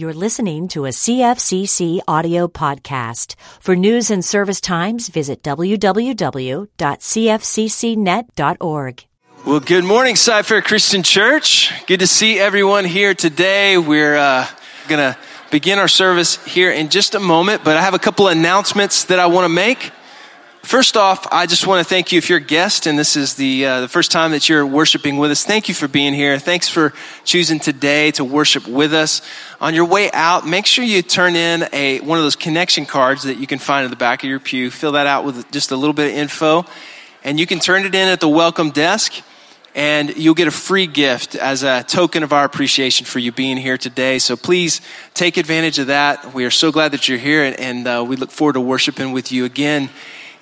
You're listening to a CFCC audio podcast. For news and service times, visit www.cfccnet.org. Well, good morning, Cy-Fair Christian Church. Good to see everyone here today. We're uh, going to begin our service here in just a moment, but I have a couple announcements that I want to make. First off, I just want to thank you if you're a guest and this is the, uh, the first time that you're worshiping with us. Thank you for being here. Thanks for choosing today to worship with us. On your way out, make sure you turn in a, one of those connection cards that you can find in the back of your pew. Fill that out with just a little bit of info and you can turn it in at the welcome desk and you'll get a free gift as a token of our appreciation for you being here today. So please take advantage of that. We are so glad that you're here and, and uh, we look forward to worshiping with you again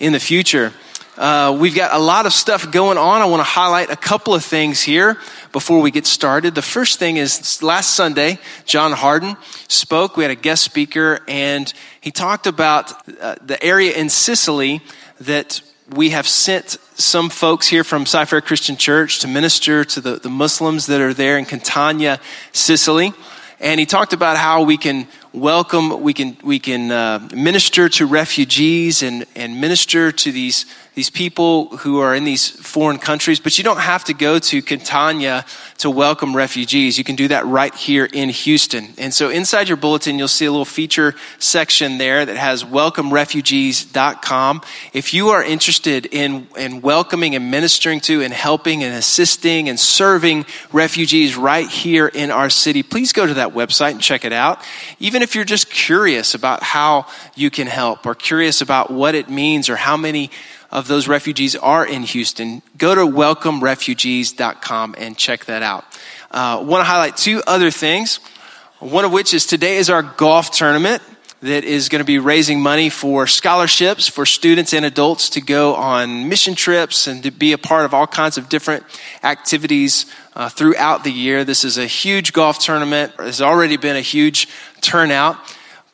in the future. Uh, we've got a lot of stuff going on. I want to highlight a couple of things here before we get started. The first thing is last Sunday, John Harden spoke. We had a guest speaker, and he talked about uh, the area in Sicily that we have sent some folks here from Cy-Fair Christian Church to minister to the, the Muslims that are there in Catania, Sicily. And he talked about how we can welcome, we can, we can uh, minister to refugees and, and minister to these, these people who are in these foreign countries, but you don't have to go to Catania to welcome refugees. You can do that right here in Houston. And so inside your bulletin, you'll see a little feature section there that has welcomerefugees.com. If you are interested in, in welcoming and ministering to and helping and assisting and serving refugees right here in our city, please go to that website and check it out. Even if you're just curious about how you can help or curious about what it means or how many of those refugees are in Houston, go to welcomerefugees.com and check that out. Uh, want to highlight two other things. One of which is today is our golf tournament that is going to be raising money for scholarships for students and adults to go on mission trips and to be a part of all kinds of different activities uh, throughout the year. This is a huge golf tournament. There's already been a huge turnout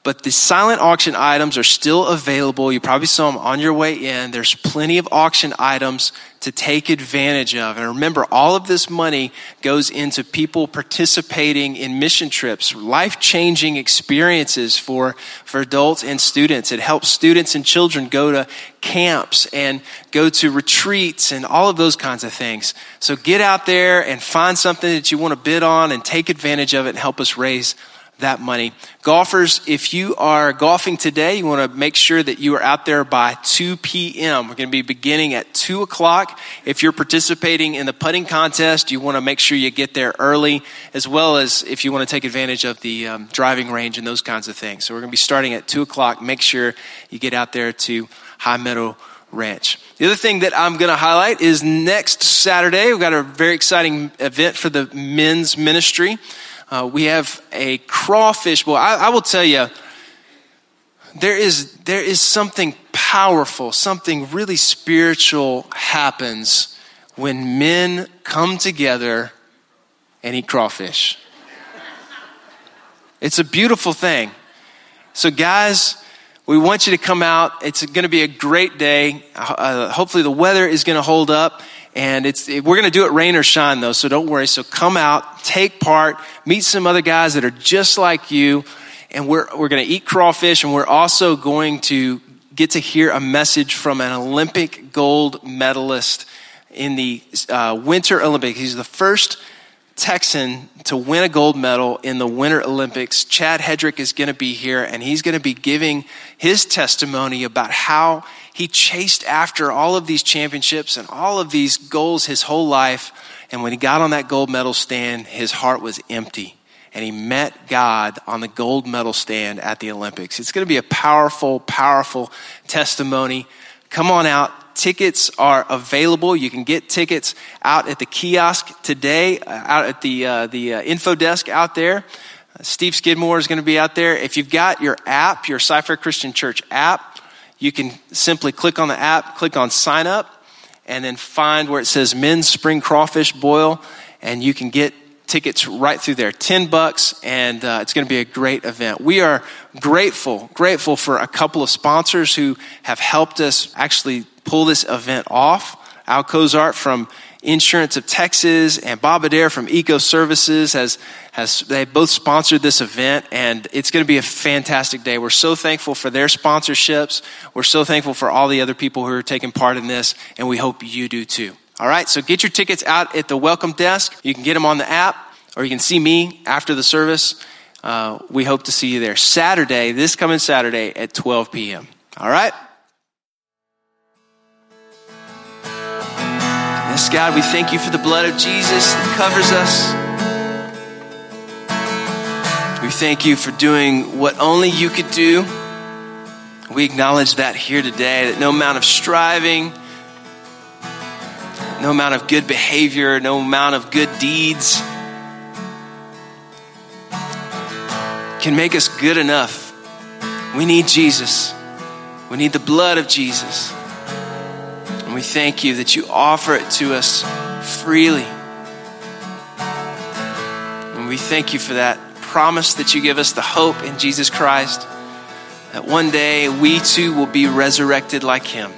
but the silent auction items are still available. You probably saw them on your way in. There's plenty of auction items to take advantage of. And remember, all of this money goes into people participating in mission trips, life changing experiences for, for adults and students. It helps students and children go to camps and go to retreats and all of those kinds of things. So get out there and find something that you want to bid on and take advantage of it and help us raise that money. Golfers, if you are golfing today, you want to make sure that you are out there by 2 p.m. We're going to be beginning at 2 o'clock. If you're participating in the putting contest, you want to make sure you get there early, as well as if you want to take advantage of the um, driving range and those kinds of things. So we're going to be starting at 2 o'clock. Make sure you get out there to High Meadow Ranch. The other thing that I'm going to highlight is next Saturday, we've got a very exciting event for the men's ministry. Uh, we have a crawfish boil. I, I will tell you, there is, there is something powerful, something really spiritual happens when men come together and eat crawfish. It's a beautiful thing. So, guys, we want you to come out. It's going to be a great day. Uh, hopefully, the weather is going to hold up. And it's, we're going to do it rain or shine though, so don't worry. So come out, take part, meet some other guys that are just like you. And we're, we're going to eat crawfish and we're also going to get to hear a message from an Olympic gold medalist in the uh, Winter Olympics. He's the first Texan to win a gold medal in the Winter Olympics. Chad Hedrick is going to be here and he's going to be giving his testimony about how he chased after all of these championships and all of these goals his whole life. And when he got on that gold medal stand, his heart was empty. And he met God on the gold medal stand at the Olympics. It's going to be a powerful, powerful testimony. Come on out. Tickets are available. You can get tickets out at the kiosk today, uh, out at the, uh, the uh, info desk out there. Steve Skidmore is going to be out there. If you've got your app, your Cy-Fair Christian Church app, you can simply click on the app, click on sign up, and then find where it says men's spring crawfish boil, and you can get tickets right through there. 10 bucks and uh, it's going to be a great event. We are grateful grateful for a couple of sponsors who have helped us actually pull this event off. Al Cozart from Insurance of Texas and Bob Adair from Eco Services has, has they both sponsored this event and it's going to be a fantastic day. We're so thankful for their sponsorships. We're so thankful for all the other people who are taking part in this and we hope you do too. All right, so get your tickets out at the welcome desk. You can get them on the app or you can see me after the service. Uh, we hope to see you there Saturday, this coming Saturday at 12 p.m. All right? Yes, God, we thank you for the blood of Jesus that covers us. We thank you for doing what only you could do. We acknowledge that here today, that no amount of striving, no amount of good behavior, no amount of good deeds can make us good enough. We need Jesus. We need the blood of Jesus. And we thank you that you offer it to us freely. And we thank you for that promise that you give us, the hope in Jesus Christ, that one day we too will be resurrected like him.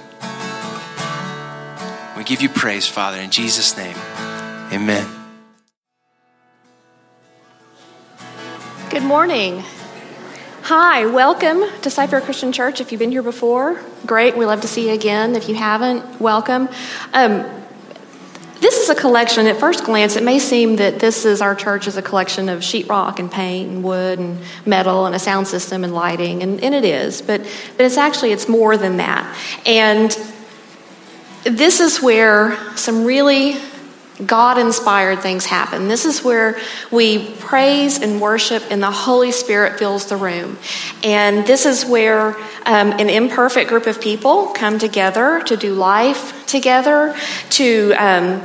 We give you praise, Father, in Jesus' name. Amen. Good morning. Hi, welcome to Cy-Fair Christian Church. If you've been here before, great. We love to see you again. If you haven't, welcome. Um, this is a collection. At first glance, it may seem that this is our church is a collection of sheetrock and paint and wood and metal and a sound system and lighting, and, and it is. But but it's actually it's more than that. And this is where some really God inspired things happen. This is where we praise and worship, and the Holy Spirit fills the room. And this is where um, an imperfect group of people come together to do life together, to um,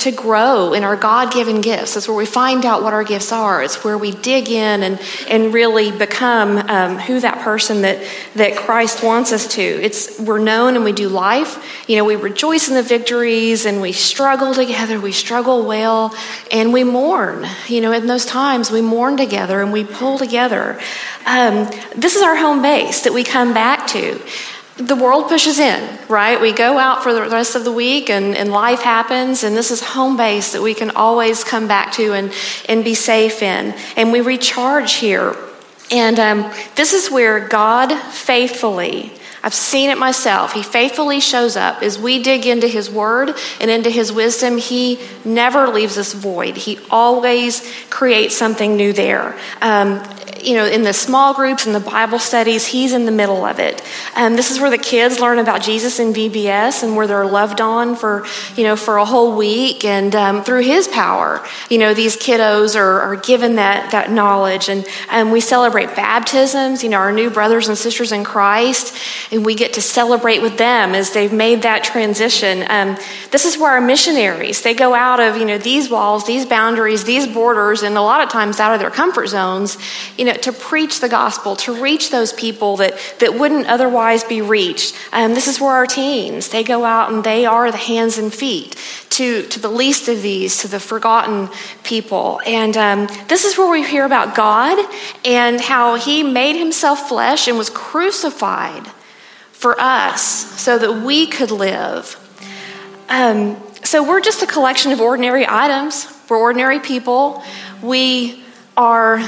to grow in our God given gifts. It's where we find out what our gifts are. It's where we dig in and, and really become um, who that person that, that Christ wants us to. It's, we're known and we do life. You know, we rejoice in the victories and we struggle together. We struggle well and we mourn. You know, in those times we mourn together and we pull together. Um, this is our home base that we come back to the world pushes in, right? We go out for the rest of the week and, and life happens, and this is home base that we can always come back to and, and be safe in. And we recharge here. And um, this is where God faithfully, I've seen it myself, He faithfully shows up. As we dig into His Word and into His wisdom, He never leaves us void. He always creates something new there. Um, you know, in the small groups and the Bible studies, he's in the middle of it. Um, this is where the kids learn about Jesus in VBS and where they're loved on for, you know, for a whole week. And um, through his power, you know, these kiddos are, are given that, that knowledge. And um, we celebrate baptisms, you know, our new brothers and sisters in Christ, and we get to celebrate with them as they've made that transition. Um, this is where our missionaries, they go out of, you know, these walls, these boundaries, these borders, and a lot of times out of their comfort zones, you know, know, to preach the gospel, to reach those people that, that wouldn't otherwise be reached. Um, this is where our teens, they go out and they are the hands and feet to, to the least of these, to the forgotten people. And um, this is where we hear about God and how he made himself flesh and was crucified for us so that we could live. Um, so we're just a collection of ordinary items. We're ordinary people. We are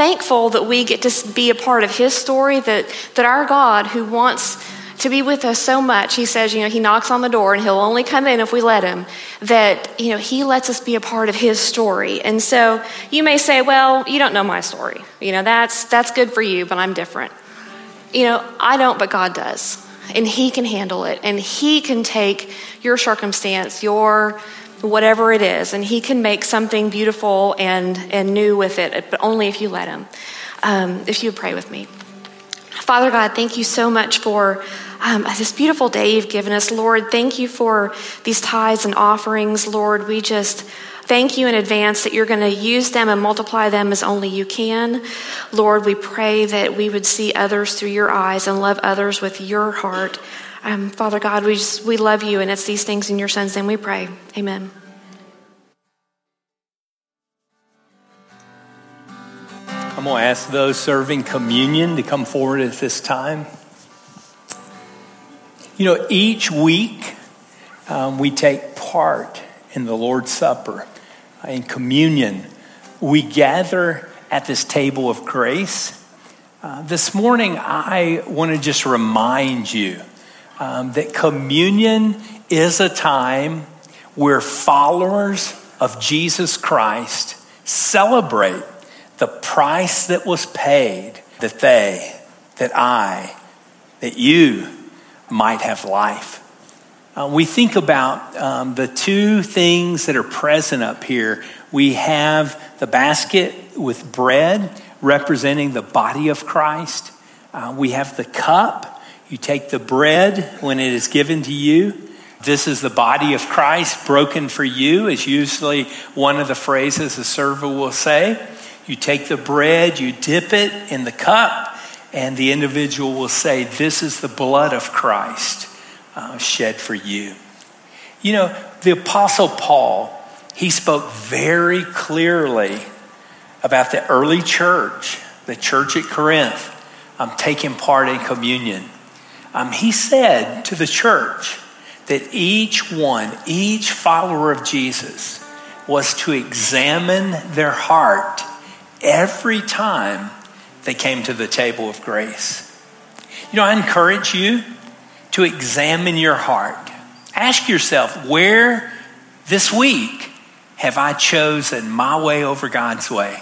thankful that we get to be a part of his story, that, that our God, who wants to be with us so much, he says, you know, he knocks on the door and he'll only come in if we let him, that, you know, he lets us be a part of his story. And so you may say, well, you don't know my story. You know, that's, that's good for you, but I'm different. You know, I don't, but God does. And he can handle it. And he can take your circumstance, your whatever it is, and He can make something beautiful and, and new with it, but only if you let Him. Um, if you pray with me. Father God, thank you so much for um, this beautiful day you've given us. Lord, thank you for these tithes and offerings. Lord, we just thank you in advance that you're going to use them and multiply them as only you can. Lord, we pray that we would see others through your eyes and love others with your heart. Um, Father God, we just we love you, and it's these things in your Son's name we pray. Amen. I'm going to ask those serving communion to come forward at this time. You know, each week um, we take part in the Lord's Supper, in communion, we gather at this table of grace. Uh, this morning, I want to just remind you um, that communion is a time where followers of Jesus Christ celebrate the price that was paid that they, that I, that you might have life. Uh, we think about um, the two things that are present up here. We have the basket with bread representing the body of Christ. Uh, we have the cup. You take the bread when it is given to you. This is the body of Christ broken for you, is usually one of the phrases the server will say. You take the bread, you dip it in the cup, and the individual will say, This is the blood of Christ uh, shed for you. You know, the Apostle Paul, he spoke very clearly about the early church, the church at Corinth, um, taking part in communion. Um, he said to the church that each one, each follower of Jesus, was to examine their heart every time they came to the table of grace. You know, I encourage you to examine your heart. Ask yourself, where this week have I chosen my way over God's way?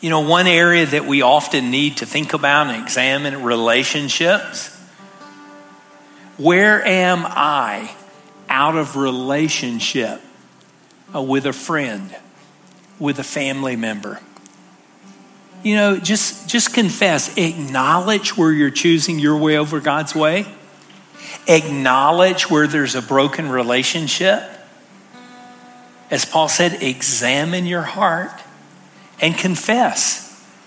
You know, one area that we often need to think about and examine relationships. Where am I out of relationship uh, with a friend, with a family member? You know, just just confess, acknowledge where you're choosing your way over God's way acknowledge where there's a broken relationship. As Paul said, examine your heart and confess.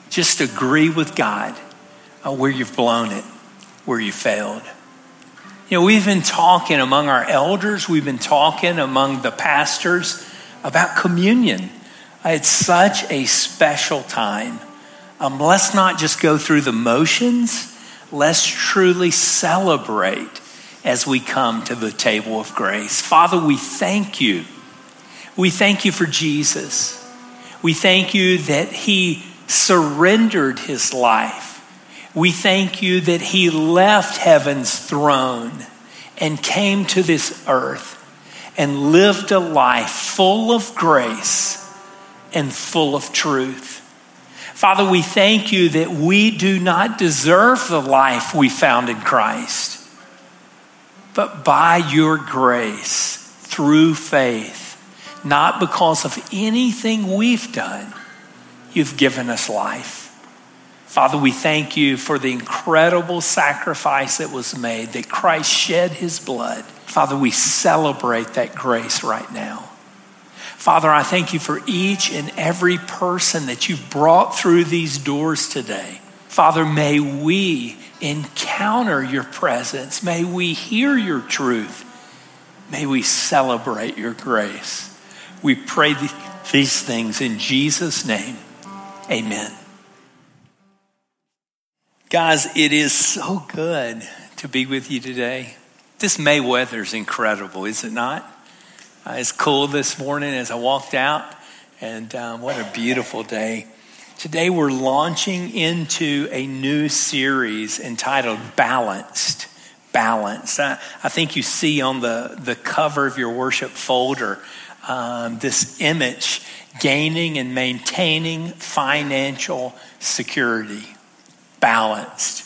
Just agree with God uh, where you've blown it, where you failed. You know, we've been talking among our elders, we've been talking among the pastors about communion. It's such a special time. Um, let's not just go through the motions, let's truly celebrate as we come to the table of grace. Father, we thank you. We thank you for Jesus. We thank you that he surrendered his life. We thank you that he left heaven's throne and came to this earth and lived a life full of grace and full of truth. Father, we thank you that we do not deserve the life we found in Christ but by your grace through faith, not because of anything we've done. You've given us life. Father, we thank you for the incredible sacrifice that was made, that Christ shed his blood. Father, we celebrate that grace right now. Father, I thank you for each and every person that you've brought through these doors today. Father, may we encounter your presence. May we hear your truth. May we celebrate your grace. We pray these things in Jesus' name. Amen. Guys, it is so good to be with you today. This May weather is incredible, is it not? Uh, it's cool this morning as I walked out, and um, what a beautiful day. Today we're launching into a new series entitled Balanced. Balanced. I, I think you see on the, the cover of your worship folder um, this image gaining and maintaining financial security. Balanced.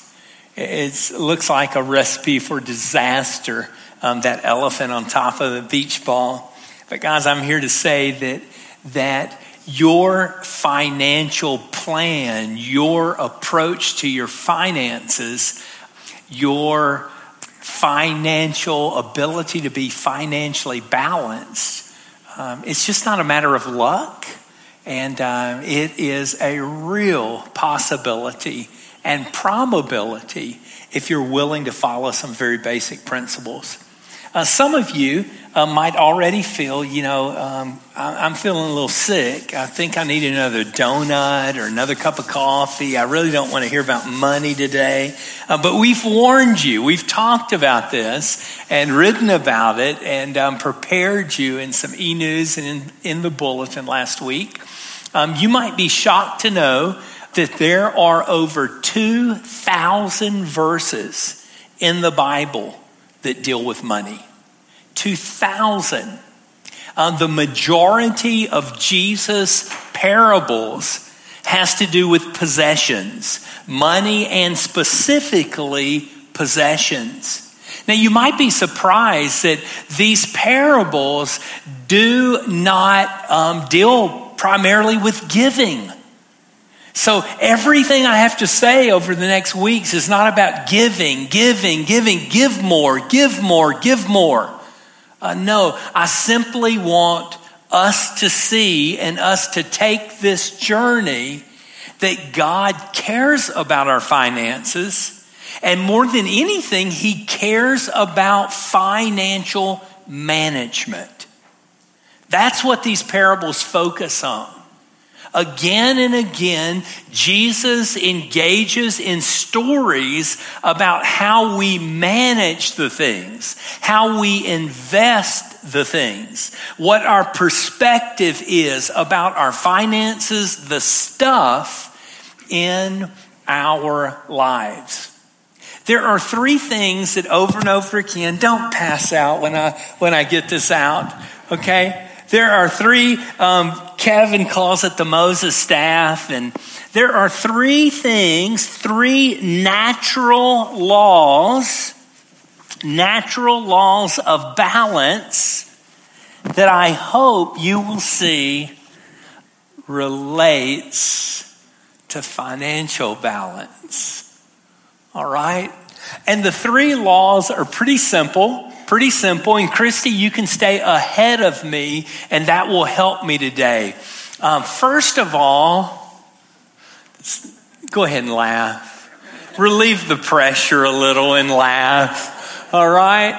It looks like a recipe for disaster, um, that elephant on top of the beach ball. But guys, I'm here to say that that your financial plan, your approach to your finances, your financial ability to be financially balanced, um, it's just not a matter of luck. And uh, it is a real possibility and probability if you're willing to follow some very basic principles. Uh, some of you uh, might already feel, you know, um, I, am feeling a little sick. I think I need another donut or another cup of coffee. I really don't want to hear about money today. Uh, but we've warned you. We've talked about this and written about it and um, prepared you in some e news and in, in, the bulletin last week. Um, you might be shocked to know that there are over 2,000 verses in the Bible that deal with money. 2000. Uh, the majority of Jesus' parables has to do with possessions, money, and specifically possessions. Now, you might be surprised that these parables do not um, deal primarily with giving. So, everything I have to say over the next weeks is not about giving, giving, giving, give more, give more, give more. Uh, no, I simply want us to see and us to take this journey that God cares about our finances. And more than anything, He cares about financial management. That's what these parables focus on. Again and again, Jesus engages in stories about how we manage the things, how we invest the things, what our perspective is about our finances, the stuff in our lives. There are three things that over and over again, don't pass out when I, when I get this out, okay? There are three, um, Kevin calls it the Moses staff, and there are three things, three natural laws, natural laws of balance that I hope you will see relates to financial balance. All right? And the three laws are pretty simple pretty simple. And Christy, you can stay ahead of me, and that will help me today. Um, first of all, go ahead and laugh. Relieve the pressure a little and laugh. All right?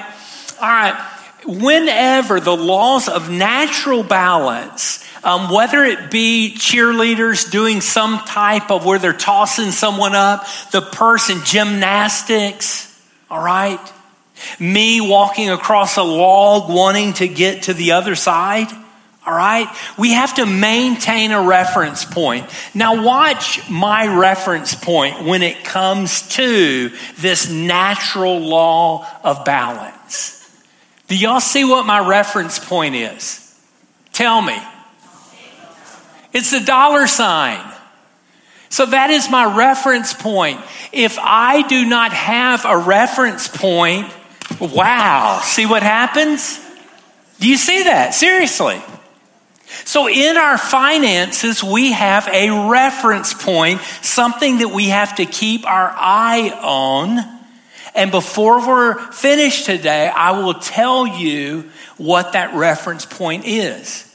All right. Whenever the laws of natural balance, um, whether it be cheerleaders doing some type of where they're tossing someone up, the person gymnastics, all right? Me walking across a log wanting to get to the other side. All right? We have to maintain a reference point. Now, watch my reference point when it comes to this natural law of balance. Do y'all see what my reference point is? Tell me. It's the dollar sign. So that is my reference point. If I do not have a reference point, Wow. See what happens? Do you see that? Seriously. So, in our finances, we have a reference point, something that we have to keep our eye on. And before we're finished today, I will tell you what that reference point is.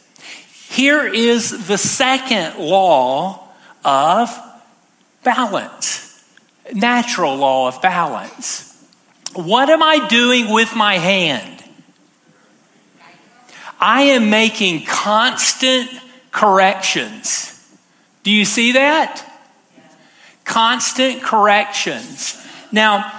Here is the second law of balance natural law of balance. What am I doing with my hand? I am making constant corrections. Do you see that? Constant corrections. Now,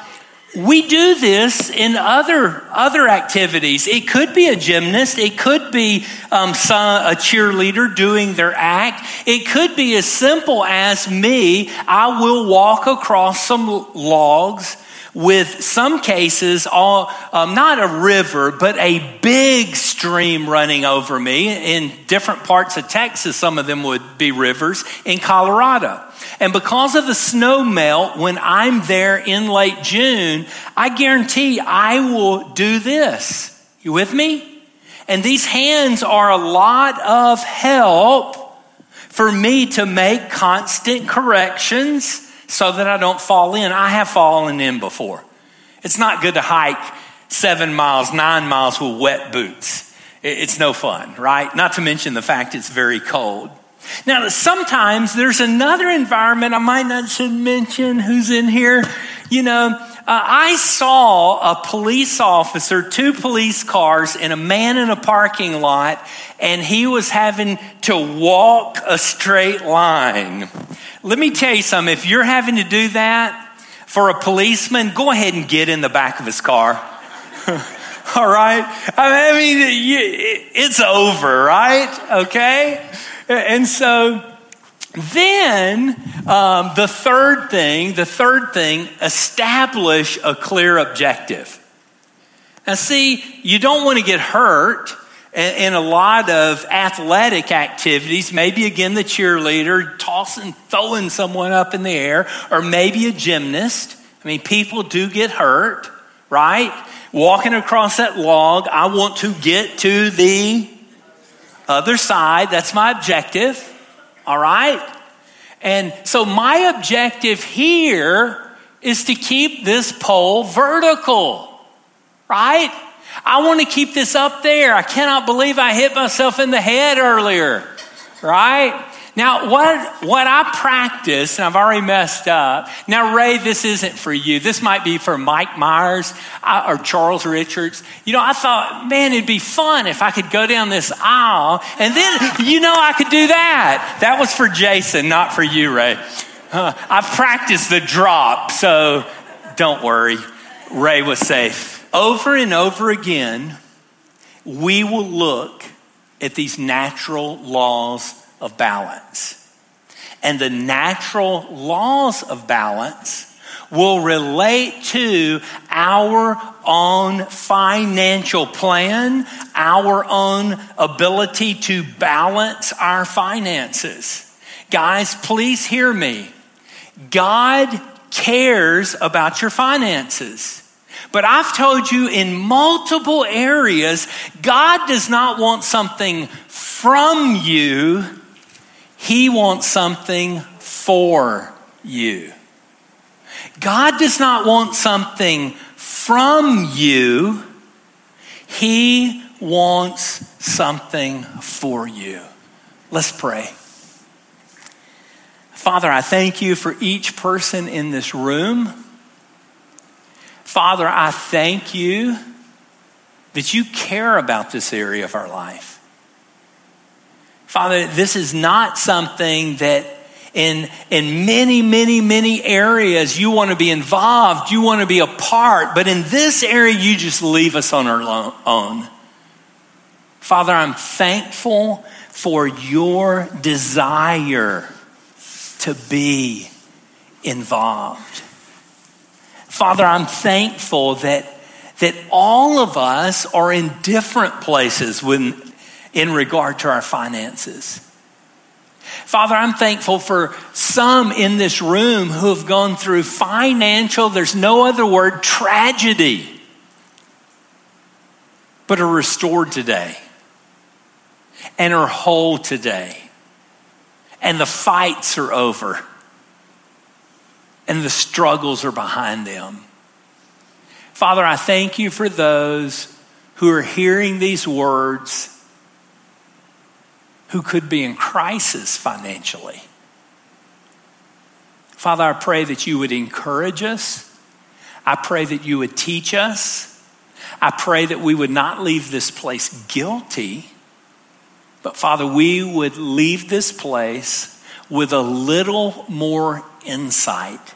we do this in other other activities. It could be a gymnast. It could be um, some, a cheerleader doing their act. It could be as simple as me. I will walk across some logs with some cases, all, um, not a river, but a big stream running over me. In different parts of Texas, some of them would be rivers. In Colorado. And because of the snow melt, when I'm there in late June, I guarantee I will do this. You with me? And these hands are a lot of help for me to make constant corrections so that I don't fall in. I have fallen in before. It's not good to hike seven miles, nine miles with wet boots. It's no fun, right? Not to mention the fact it's very cold. Now, sometimes there's another environment I might not should mention who's in here. You know, uh, I saw a police officer, two police cars, and a man in a parking lot, and he was having to walk a straight line. Let me tell you something if you're having to do that for a policeman, go ahead and get in the back of his car. All right? I mean, it's over, right? Okay? And so then um, the third thing, the third thing, establish a clear objective. Now, see, you don't want to get hurt in a lot of athletic activities, maybe again the cheerleader, tossing, throwing someone up in the air, or maybe a gymnast. I mean, people do get hurt, right? Walking across that log, I want to get to the other side. That's my objective. All right? And so my objective here is to keep this pole vertical. Right? I want to keep this up there. I cannot believe I hit myself in the head earlier. Right? Now, what, what I practice, and I've already messed up. Now, Ray, this isn't for you. This might be for Mike Myers uh, or Charles Richards. You know, I thought, man, it'd be fun if I could go down this aisle and then, you know, I could do that. That was for Jason, not for you, Ray. Uh, I practiced the drop, so don't worry. Ray was safe. Over and over again, we will look at these natural laws of balance. And the natural laws of balance will relate to our own financial plan, our own ability to balance our finances. Guys, please hear me. God cares about your finances. But I've told you in multiple areas, God does not want something from you he wants something for you. God does not want something from you. He wants something for you. Let's pray. Father, I thank you for each person in this room. Father, I thank you that you care about this area of our life. Father, this is not something that in, in many, many, many areas you want to be involved, you want to be a part, but in this area you just leave us on our own. Father, I'm thankful for your desire to be involved. Father, I'm thankful that, that all of us are in different places when in regard to our finances. Father, I'm thankful for some in this room who have gone through financial, there's no other word, tragedy, but are restored today and are whole today. And the fights are over and the struggles are behind them. Father, I thank you for those who are hearing these words who could be in crisis financially. Father, I pray that you would encourage us. I pray that you would teach us. I pray that we would not leave this place guilty, but Father, we would leave this place with a little more insight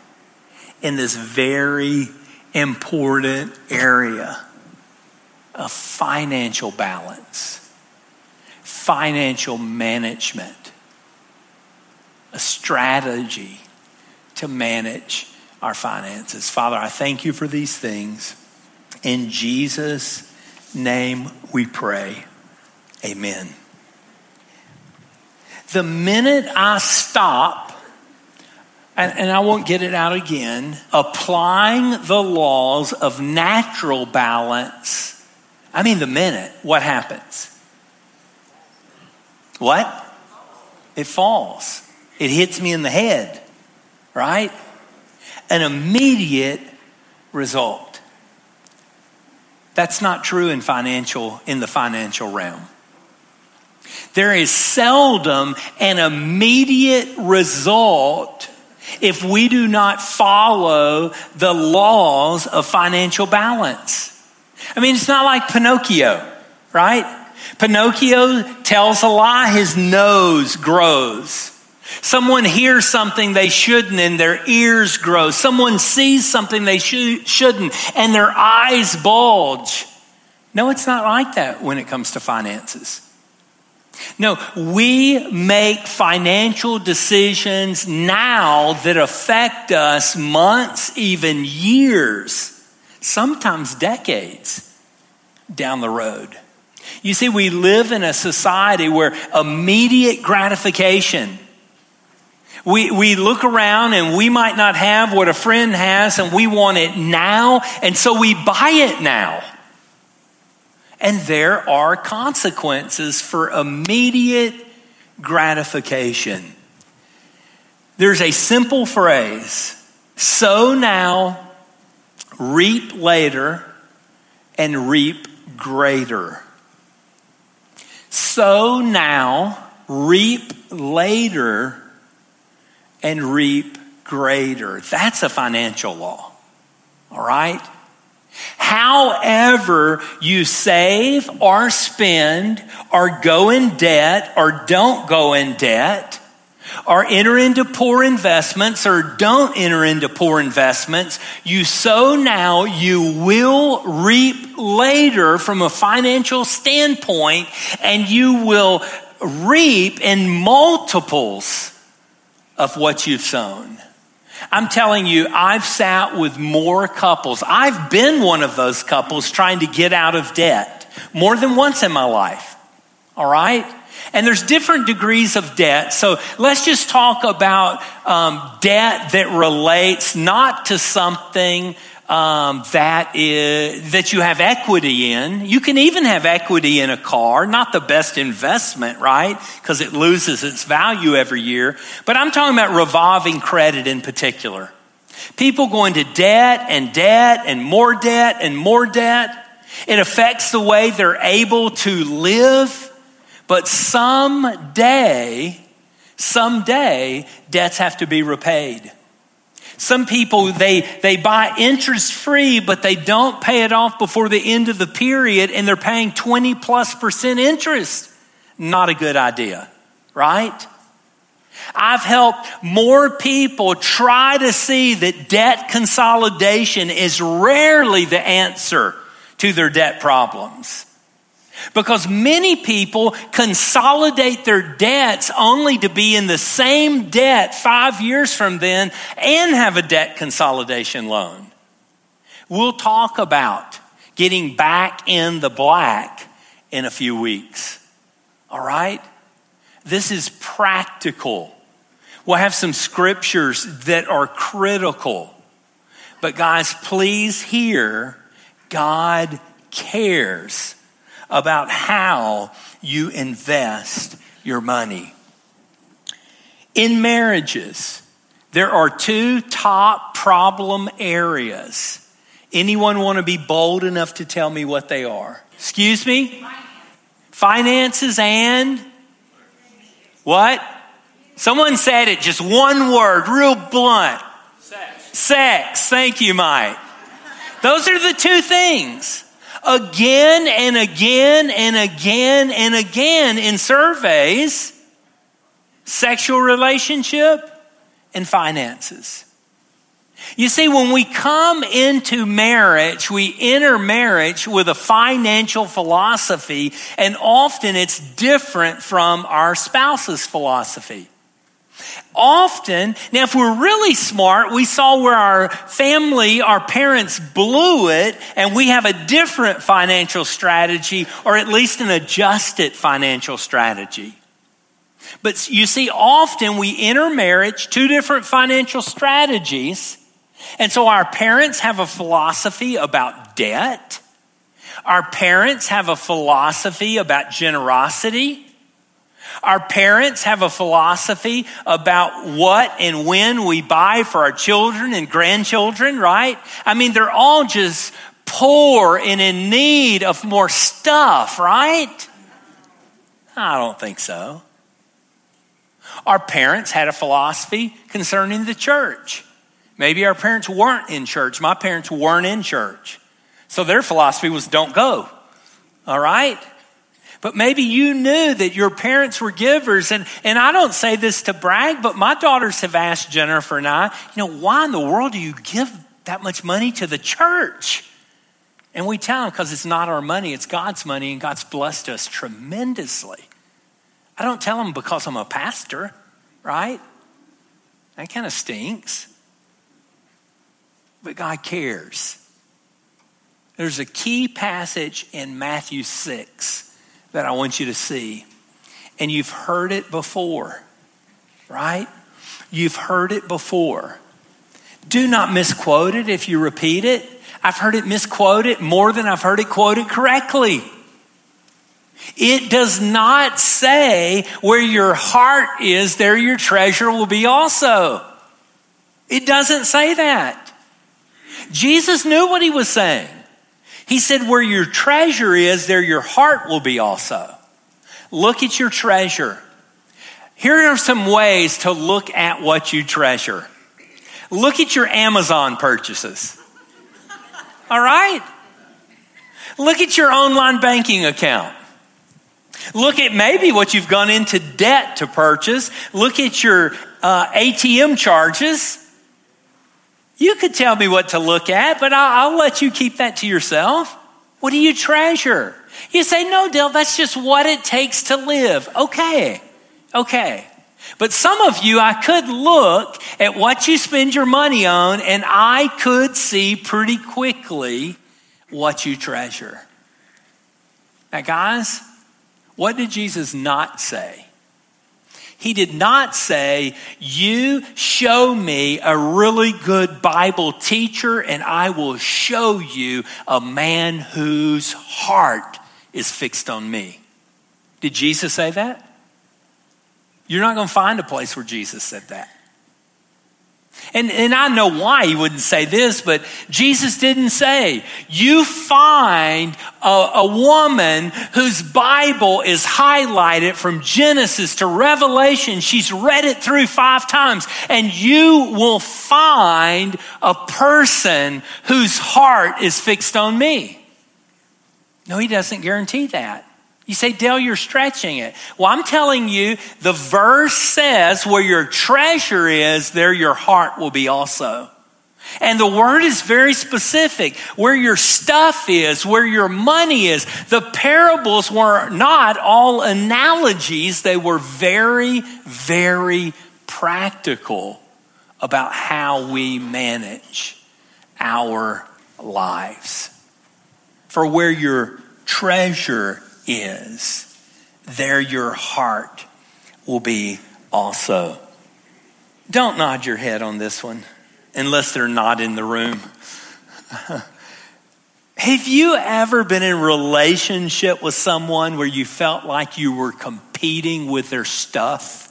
in this very important area of financial balance financial management, a strategy to manage our finances. Father, I thank you for these things. In Jesus' name we pray. Amen. The minute I stop, and, and, I won't get it out again, applying the laws of natural balance, I mean, the minute, what happens? What? It falls. It hits me in the head, right? An immediate result. That's not true in financial in the financial realm. There is seldom an immediate result if we do not follow the laws of financial balance. I mean, it's not like Pinocchio, right? Pinocchio tells a lie, his nose grows. Someone hears something they shouldn't and their ears grow. Someone sees something they sh- shouldn't and their eyes bulge. No, it's not like that when it comes to finances. No, we make financial decisions now that affect us months, even years, sometimes decades down the road. You see, we live in a society where immediate gratification we, we look around and we might not have what a friend has and we want it now, and so we buy it now. And there are consequences for immediate gratification. There's a simple phrase sow now, reap later, and reap greater. Sow now, reap later, and reap greater. That's a financial law. All right? However, you save or spend or go in debt or don't go in debt or enter into poor investments or don't enter into poor investments, you sow now, you will reap later from a financial standpoint, and you will reap in multiples of what you've sown. I'm telling you, I've sat with more couples. I've been one of those couples trying to get out of debt more than once in my life. All right? And there's different degrees of debt. So let's just talk about um, debt that relates not to something um, that is that you have equity in. You can even have equity in a car, not the best investment, right? Because it loses its value every year. But I'm talking about revolving credit in particular. People go into debt and debt and more debt and more debt. It affects the way they're able to live. But someday, someday, debts have to be repaid. Some people, they, they buy interest free, but they don't pay it off before the end of the period and they're paying 20 plus percent interest. Not a good idea, right? I've helped more people try to see that debt consolidation is rarely the answer to their debt problems. Because many people consolidate their debts only to be in the same debt five years from then and have a debt consolidation loan. We'll talk about getting back in the black in a few weeks. All right? This is practical. We'll have some scriptures that are critical. But, guys, please hear God cares about how you invest your money. In marriages, there are two top problem areas. Anyone want to be bold enough to tell me what they are? Excuse me? Finances and what? Someone said it, just one word, real blunt. Sex. Sex. Thank you, Mike. Those are the two things again and again and again and again in surveys sexual relationship and finances. You see, when we come into marriage, we enter marriage with a financial philosophy, and often it's different from our spouse's philosophy. Often, now if we're really smart, we saw where our family, our parents blew it, and we have a different financial strategy, or at least an adjusted financial strategy. But you see, often we enter marriage, two different financial strategies. And so our parents have a philosophy about debt. Our parents have a philosophy about generosity. Our parents have a philosophy about what and when we buy for our children and grandchildren, right? I mean, they're all just poor and in need of more stuff, right? I don't think so. Our parents had a philosophy concerning the church. Maybe our parents weren't in church. My parents weren't in church. So their philosophy was don't go. All right? But maybe you knew that your parents were givers. And, and I don't say this to brag, but my daughters have asked Jennifer and I, you know, why in the world do you give that much money to the church? And we tell them because it's not our money, it's God's money, and God's blessed us tremendously. I don't tell them because I'm a pastor, right? That kind of stinks. But God cares. There's a key passage in Matthew 6 that I want you to see. And you've heard it before, right? You've heard it before. Do not misquote it if you repeat it. I've heard it misquoted more than I've heard it quoted correctly. It does not say where your heart is, there your treasure will be also. It doesn't say that. Jesus knew what he was saying. He said, Where your treasure is, there your heart will be also. Look at your treasure. Here are some ways to look at what you treasure. Look at your Amazon purchases. All right? Look at your online banking account. Look at maybe what you've gone into debt to purchase. Look at your uh, ATM charges. You could tell me what to look at, but I'll, I'll let you keep that to yourself. What do you treasure? You say, no, Dale, that's just what it takes to live. Okay, okay. But some of you, I could look at what you spend your money on, and I could see pretty quickly what you treasure. Now, guys, what did Jesus not say? He did not say, You show me a really good Bible teacher, and I will show you a man whose heart is fixed on me. Did Jesus say that? You're not going to find a place where Jesus said that. And, and I know why he wouldn't say this, but Jesus didn't say, you find a, a woman whose Bible is highlighted from Genesis to Revelation. She's read it through five times and you will find a person whose heart is fixed on me. No, he doesn't guarantee that. You say, Dale, you're stretching it. Well, I'm telling you, the verse says where your treasure is, there your heart will be also. And the word is very specific. Where your stuff is, where your money is. The parables were not all analogies. They were very, very practical about how we manage our lives. For where your treasure is, there your heart will be also. Don't nod your head on this one unless they're not in the room. Have you ever been in relationship with someone where you felt like you were competing with their stuff?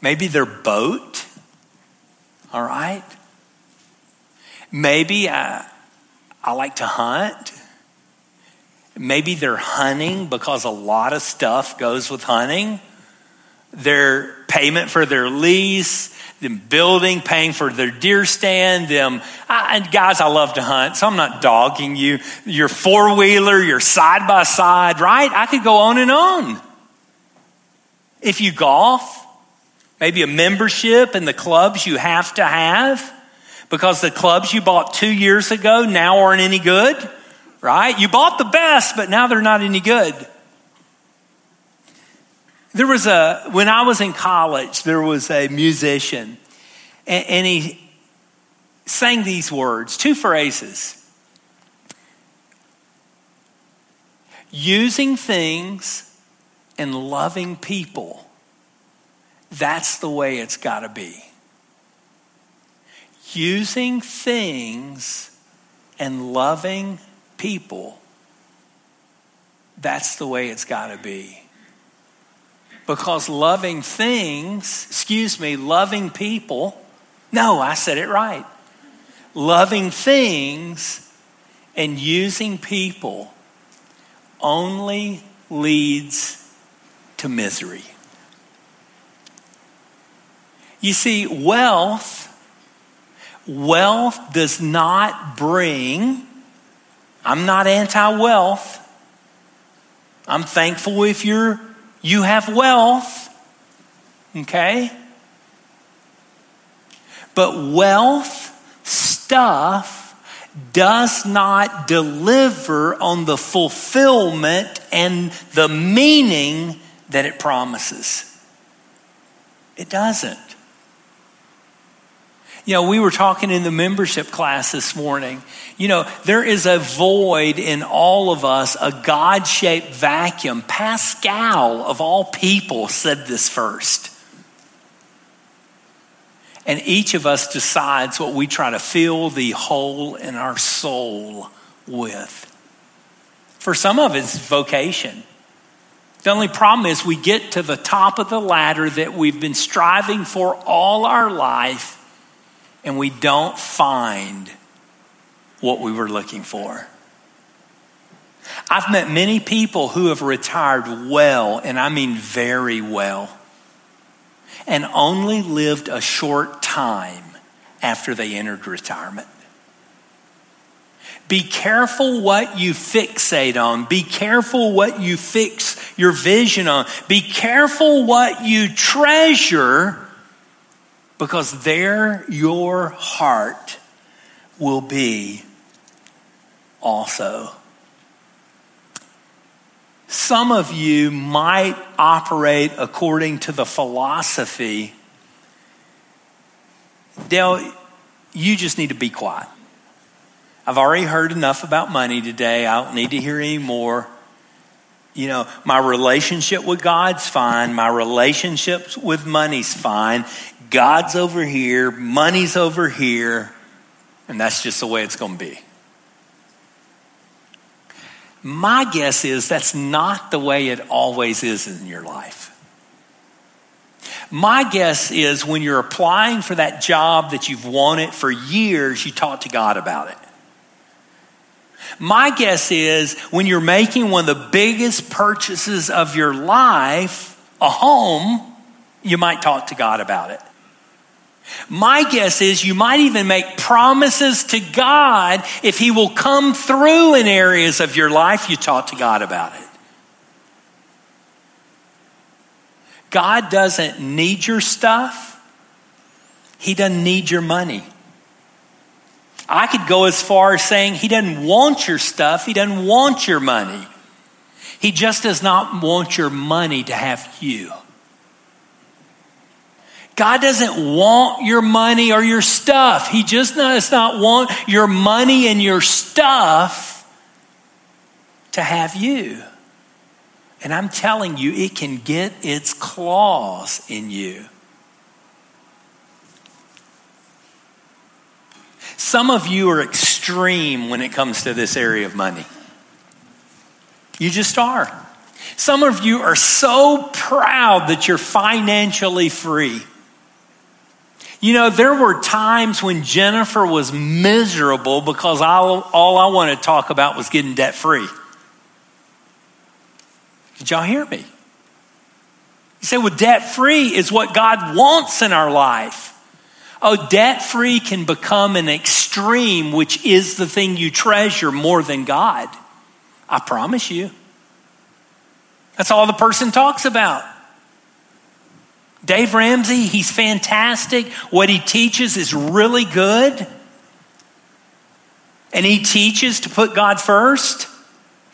Maybe their boat, all right? Maybe uh, I like to hunt. Maybe they're hunting because a lot of stuff goes with hunting. Their payment for their lease, them building, paying for their deer stand, them. I, and guys, I love to hunt, so I'm not dogging you. Your four wheeler, your side by side, right? I could go on and on. If you golf, maybe a membership in the clubs you have to have because the clubs you bought two years ago now aren't any good, right? You bought the best, but now they're not any good. There was a, when I was in college, there was a musician, and, and he sang these words, two phrases. Using things and loving people, that's the way it's got to be using things and loving people, that's the way it's got to be. Because loving things, excuse me, loving people, no, I said it right. Loving things and using people only leads to misery. You see, wealth, wealth does not bring, I'm not anti wealth. I'm thankful if you're, you have wealth. Okay? But wealth, stuff, does not deliver on the fulfillment and the meaning that it promises. It doesn't. You know, we were talking in the membership class this morning. You know, there is a void in all of us, a God shaped vacuum. Pascal, of all people, said this first. And each of us decides what we try to fill the hole in our soul with. For some of it's vocation. The only problem is we get to the top of the ladder that we've been striving for all our life and we don't find what we were looking for. I've met many people who have retired well, and I mean very well, and only lived a short time after they entered retirement. Be careful what you fixate on. Be careful what you fix your vision on. Be careful what you treasure because there your heart will be also. Some of you might operate according to the philosophy, Dale, you just need to be quiet. I've already heard enough about money today. I don't need to hear any more. You know, my relationship with God's fine. My relationship with money's fine. God's over here, money's over here, and that's just the way it's going to be. My guess is that's not the way it always is in your life. My guess is when you're applying for that job that you've wanted for years, you talk to God about it. My guess is when you're making one of the biggest purchases of your life, a home, you might talk to God about it. My guess is you might even make promises to God if He will come through in areas of your life, you talk to God about it. God doesn't need your stuff, He doesn't need your money. I could go as far as saying He doesn't want your stuff, He doesn't want your money. He just does not want your money to have you. God doesn't want your money or your stuff. He just does not want your money and your stuff to have you. And I'm telling you, it can get its claws in you. Some of you are extreme when it comes to this area of money. You just are. Some of you are so proud that you're financially free. You know, there were times when Jennifer was miserable because all, all I wanted to talk about was getting debt free. Did y'all hear me? You say, well, debt free is what God wants in our life. Oh, debt free can become an extreme, which is the thing you treasure more than God. I promise you. That's all the person talks about. Dave Ramsey, he's fantastic. What he teaches is really good. And he teaches to put God first,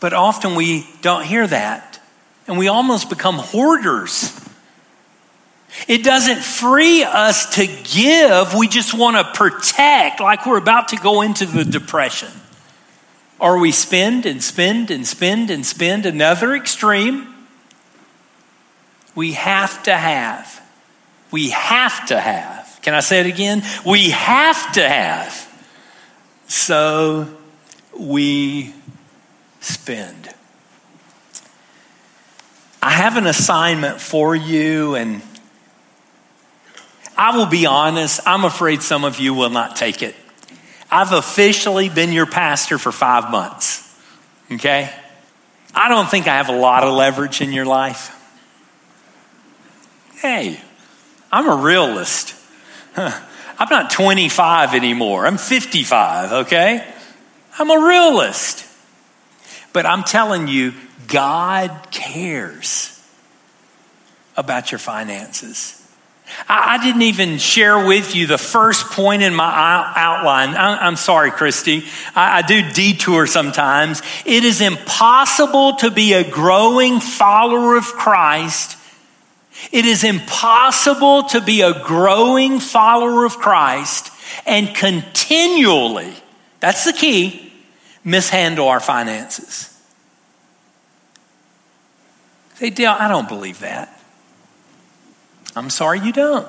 but often we don't hear that. And we almost become hoarders. It doesn't free us to give, we just want to protect, like we're about to go into the depression. Or we spend and spend and spend and spend another extreme. We have to have we have to have. Can I say it again? We have to have. So we spend. I have an assignment for you, and I will be honest, I'm afraid some of you will not take it. I've officially been your pastor for five months, okay? I don't think I have a lot of leverage in your life. Hey, I'm a realist. I'm not 25 anymore. I'm 55, okay? I'm a realist. But I'm telling you, God cares about your finances. I, I didn't even share with you the first point in my outline. I, am sorry, Christy. I, I do detour sometimes. It is impossible to be a growing follower of Christ it is impossible to be a growing follower of Christ and continually, that's the key, mishandle our finances. Say, Dale, I don't believe that. I'm sorry you don't.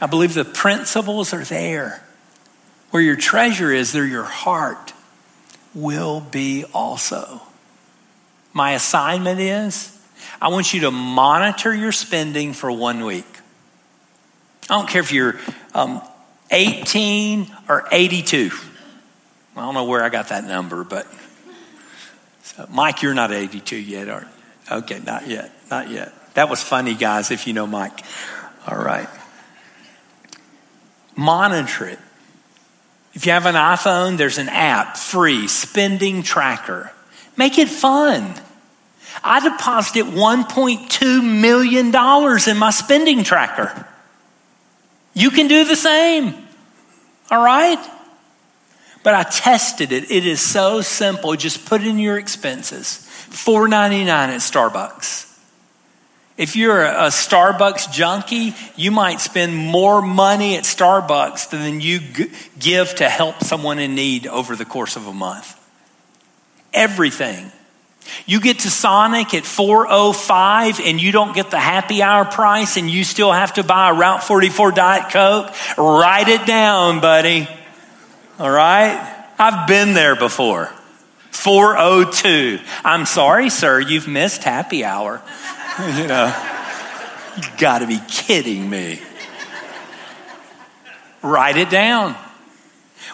I believe the principles are there. Where your treasure is, there your heart will be also. My assignment is I want you to monitor your spending for one week. I don't care if you're um, 18 or 82. I don't know where I got that number, but so, Mike, you're not 82 yet, are you? Okay, not yet, not yet. That was funny, guys, if you know Mike. All right. Monitor it. If you have an iPhone, there's an app, free, spending tracker. Make it fun. I deposited $1.2 million in my spending tracker. You can do the same. All right? But I tested it. It is so simple. Just put in your expenses. $4.99 at Starbucks. If you're a Starbucks junkie, you might spend more money at Starbucks than you give to help someone in need over the course of a month. Everything you get to Sonic at 405 and you don't get the happy hour price and you still have to buy a Route 44 Diet Coke. Write it down, buddy. All right? I've been there before. 402. I'm sorry, sir, you've missed happy hour. you know, you gotta be kidding me. Write it down.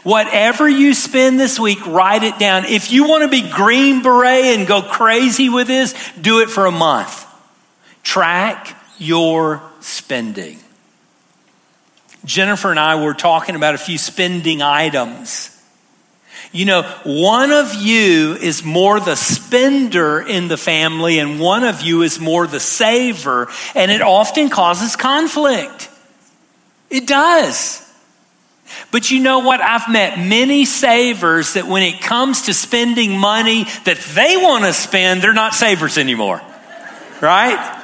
Whatever you spend this week, write it down. If you want to be green beret and go crazy with this, do it for a month. Track your spending. Jennifer and I were talking about a few spending items. You know, one of you is more the spender in the family, and one of you is more the saver, and it often causes conflict. It does. But you know what? I've met many savers that when it comes to spending money that they want to spend, they're not savers anymore. Right?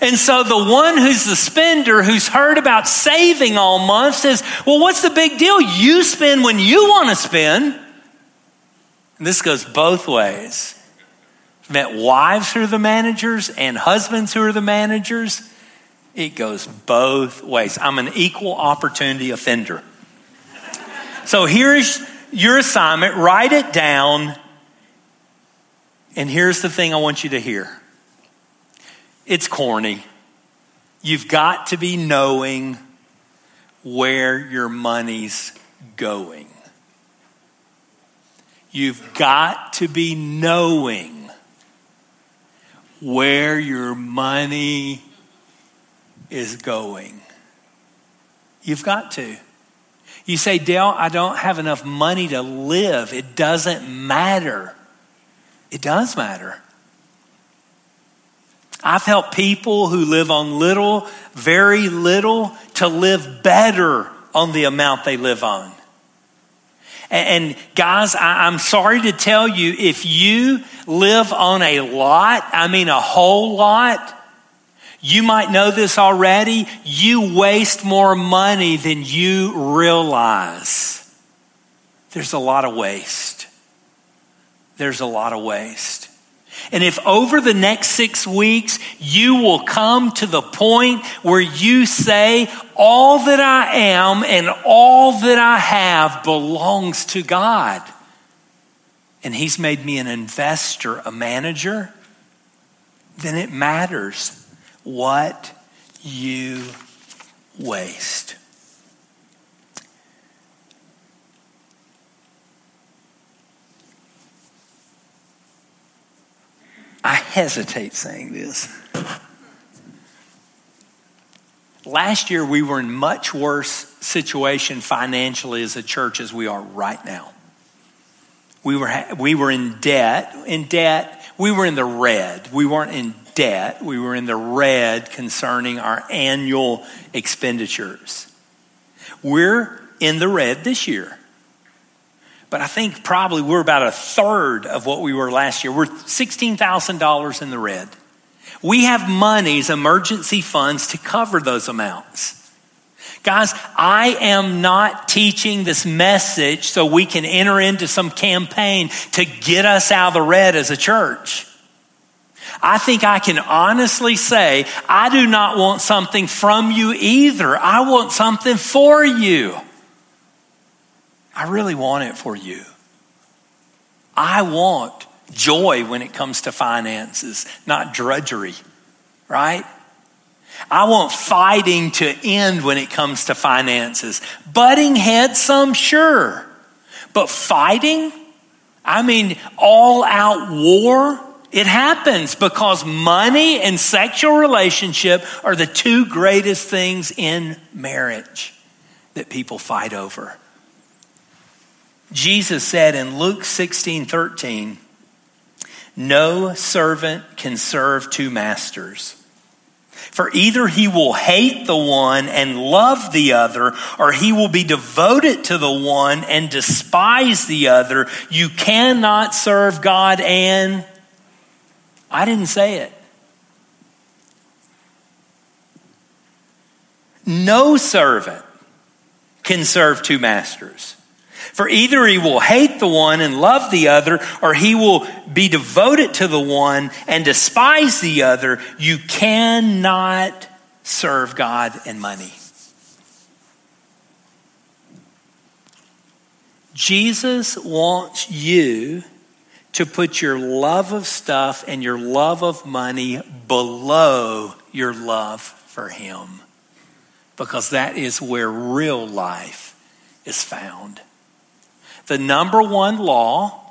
And so the one who's the spender, who's heard about saving all month, says, Well, what's the big deal? You spend when you want to spend. And this goes both ways. I've met wives who are the managers and husbands who are the managers. It goes both ways. I'm an equal opportunity offender. So here's your assignment write it down. And here's the thing I want you to hear it's corny. You've got to be knowing where your money's going. You've got to be knowing where your money is going. You've got to. You say, Dale, I don't have enough money to live. It doesn't matter. It does matter. I've helped people who live on little, very little, to live better on the amount they live on. And guys, I'm sorry to tell you, if you live on a lot, I mean a whole lot, you might know this already. You waste more money than you realize. There's a lot of waste. There's a lot of waste. And if over the next six weeks you will come to the point where you say, All that I am and all that I have belongs to God, and He's made me an investor, a manager, then it matters what you waste. I hesitate saying this. Last year, we were in much worse situation financially as a church as we are right now. We were, we were in debt. In debt, we were in the red. We weren't in debt. We were in the red concerning our annual expenditures. We're in the red this year. But I think probably we're about a third of what we were last year. We're $16,000 in the red. We have monies, emergency funds to cover those amounts. Guys, I am not teaching this message so we can enter into some campaign to get us out of the red as a church. I think I can honestly say, I do not want something from you either. I want something for you. I really want it for you. I want joy when it comes to finances, not drudgery, right? I want fighting to end when it comes to finances. Butting heads, some sure. But fighting, I mean, all out war, it happens because money and sexual relationship are the two greatest things in marriage that people fight over. Jesus said in Luke 16 13, no servant can serve two masters. For either he will hate the one and love the other, or he will be devoted to the one and despise the other. You cannot serve God and. I didn't say it. No servant can serve two masters. For either he will hate the one and love the other, or he will be devoted to the one and despise the other. You cannot serve God and money. Jesus wants you to put your love of stuff and your love of money below your love for Him because that is where real life is found the number one law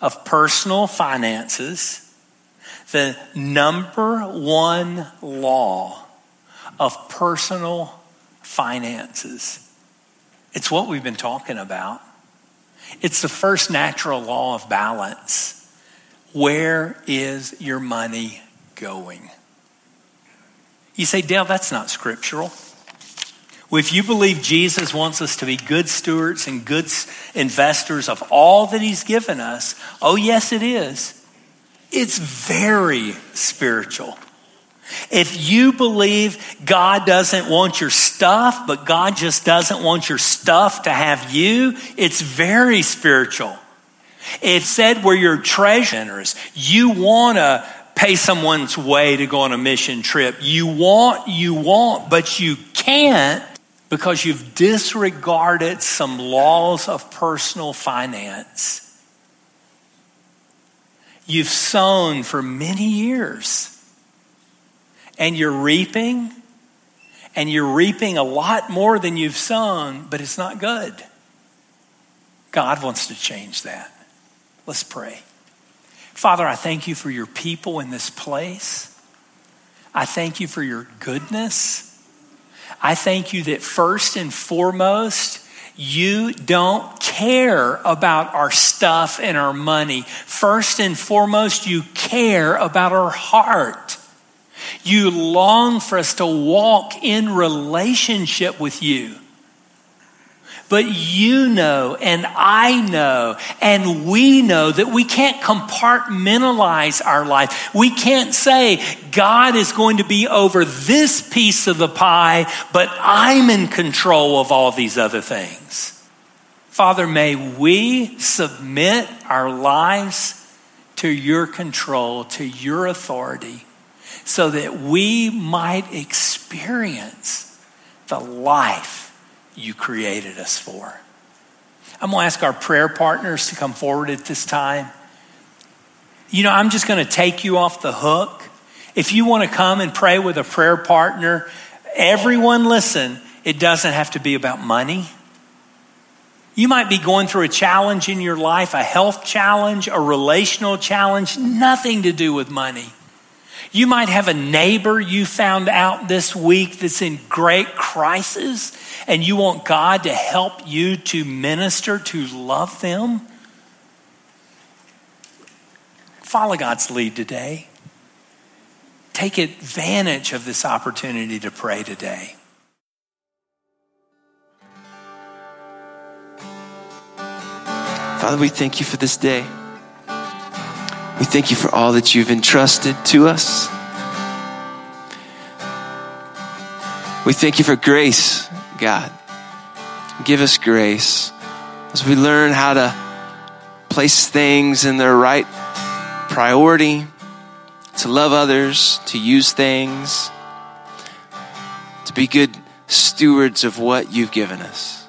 of personal finances, the number one law of personal finances. It's what we've been talking about. It's the first natural law of balance. Where is your money going? You say, Dale, that's not scriptural. Well, if you believe Jesus wants us to be good stewards and good investors of all that He's given us, oh, yes, it is. It's very spiritual. If you believe God doesn't want your stuff, but God just doesn't want your stuff to have you, it's very spiritual. It said where your treasure is, you want to pay someone's way to go on a mission trip. You want, you want, but you can't because you've disregarded some laws of personal finance. You've sown for many years and you're reaping, and you're reaping a lot more than you've sown, but it's not good. God wants to change that. Let's pray. Father, I thank you for your people in this place. I thank you for your goodness. I thank you that first and foremost, you don't care about our stuff and our money. First and foremost, you care about our heart. You long for us to walk in relationship with you. But you know, and I know, and we know that we can't compartmentalize our life. We can't say, God is going to be over this piece of the pie, but I'm in control of all these other things. Father, may we submit our lives to your control, to your authority, so that we might experience the life you created us for. I'm going to ask our prayer partners to come forward at this time. You know, I'm just going to take you off the hook. If you want to come and pray with a prayer partner, everyone listen, it doesn't have to be about money. You might be going through a challenge in your life, a health challenge, a relational challenge, nothing to do with money. You might have a neighbor you found out this week that's in great crisis, and you want God to help you to minister, to love them. Follow God's lead today. Take advantage of this opportunity to pray today. Father, we thank you for this day. We thank you for all that you've entrusted to us. We thank you for grace, God. Give us grace as we learn how to place things in their right priority, to love others, to use things, to be good stewards of what you've given us.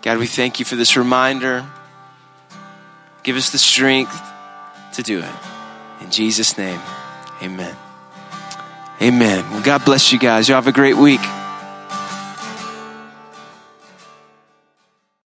God, we thank you for this reminder. Give us the strength to do it. In Jesus' name, amen. Amen. Well, God bless you guys. Y'all have a great week.